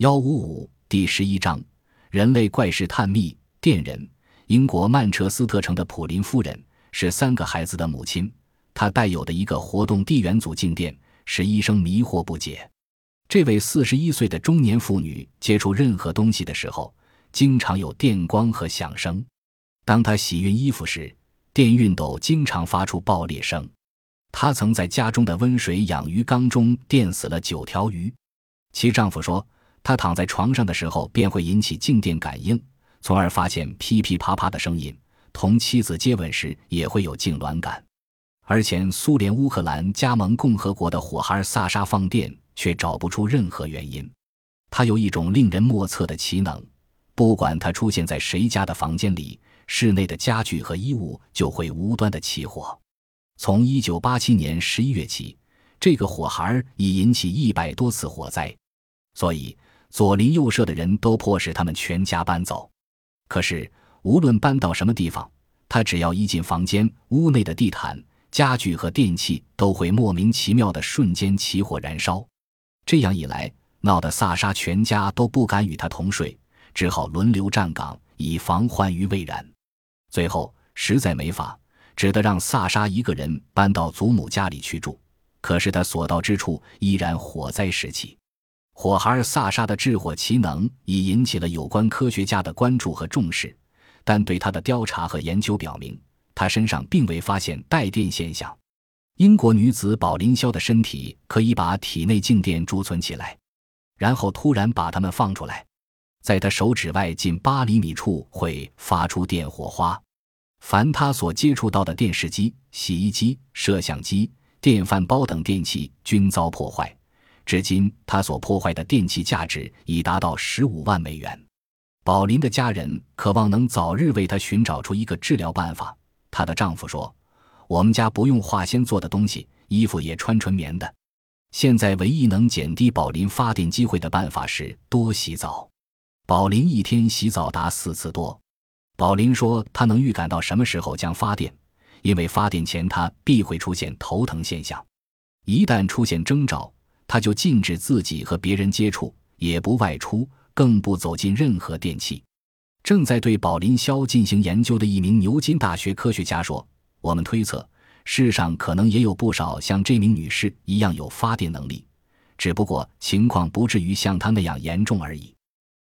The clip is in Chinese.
幺五五第十一章：人类怪事探秘。电人，英国曼彻斯特城的普林夫人是三个孩子的母亲。她带有的一个活动地源组静电使医生迷惑不解。这位四十一岁的中年妇女接触任何东西的时候，经常有电光和响声。当她洗熨衣服时，电熨斗经常发出爆裂声。她曾在家中的温水养鱼缸中电死了九条鱼。其丈夫说。他躺在床上的时候，便会引起静电感应，从而发现噼噼啪啪的声音。同妻子接吻时也会有痉挛感。而前苏联乌克兰加盟共和国的火孩萨沙放电，却找不出任何原因。他有一种令人莫测的奇能，不管他出现在谁家的房间里，室内的家具和衣物就会无端的起火。从1987年11月起，这个火孩已引起一百多次火灾，所以。左邻右舍的人都迫使他们全家搬走，可是无论搬到什么地方，他只要一进房间，屋内的地毯、家具和电器都会莫名其妙的瞬间起火燃烧。这样一来，闹得萨沙全家都不敢与他同睡，只好轮流站岗，以防患于未然。最后实在没法，只得让萨沙一个人搬到祖母家里去住。可是他所到之处，依然火灾时起。火孩萨沙的制火奇能已引起了有关科学家的关注和重视，但对他的调查和研究表明，他身上并未发现带电现象。英国女子宝林肖的身体可以把体内静电贮存起来，然后突然把它们放出来，在她手指外近八厘米处会发出电火花。凡她所接触到的电视机、洗衣机、摄像机、电饭煲等电器均遭破坏。至今，他所破坏的电器价值已达到十五万美元。宝林的家人渴望能早日为他寻找出一个治疗办法。她的丈夫说：“我们家不用化纤做的东西，衣服也穿纯棉的。现在唯一能减低宝林发电机会的办法是多洗澡。宝林一天洗澡达四次多。宝林说，他能预感到什么时候将发电，因为发电前他必会出现头疼现象。一旦出现征兆。”他就禁止自己和别人接触，也不外出，更不走进任何电器。正在对宝林肖进行研究的一名牛津大学科学家说：“我们推测，世上可能也有不少像这名女士一样有发电能力，只不过情况不至于像她那样严重而已。”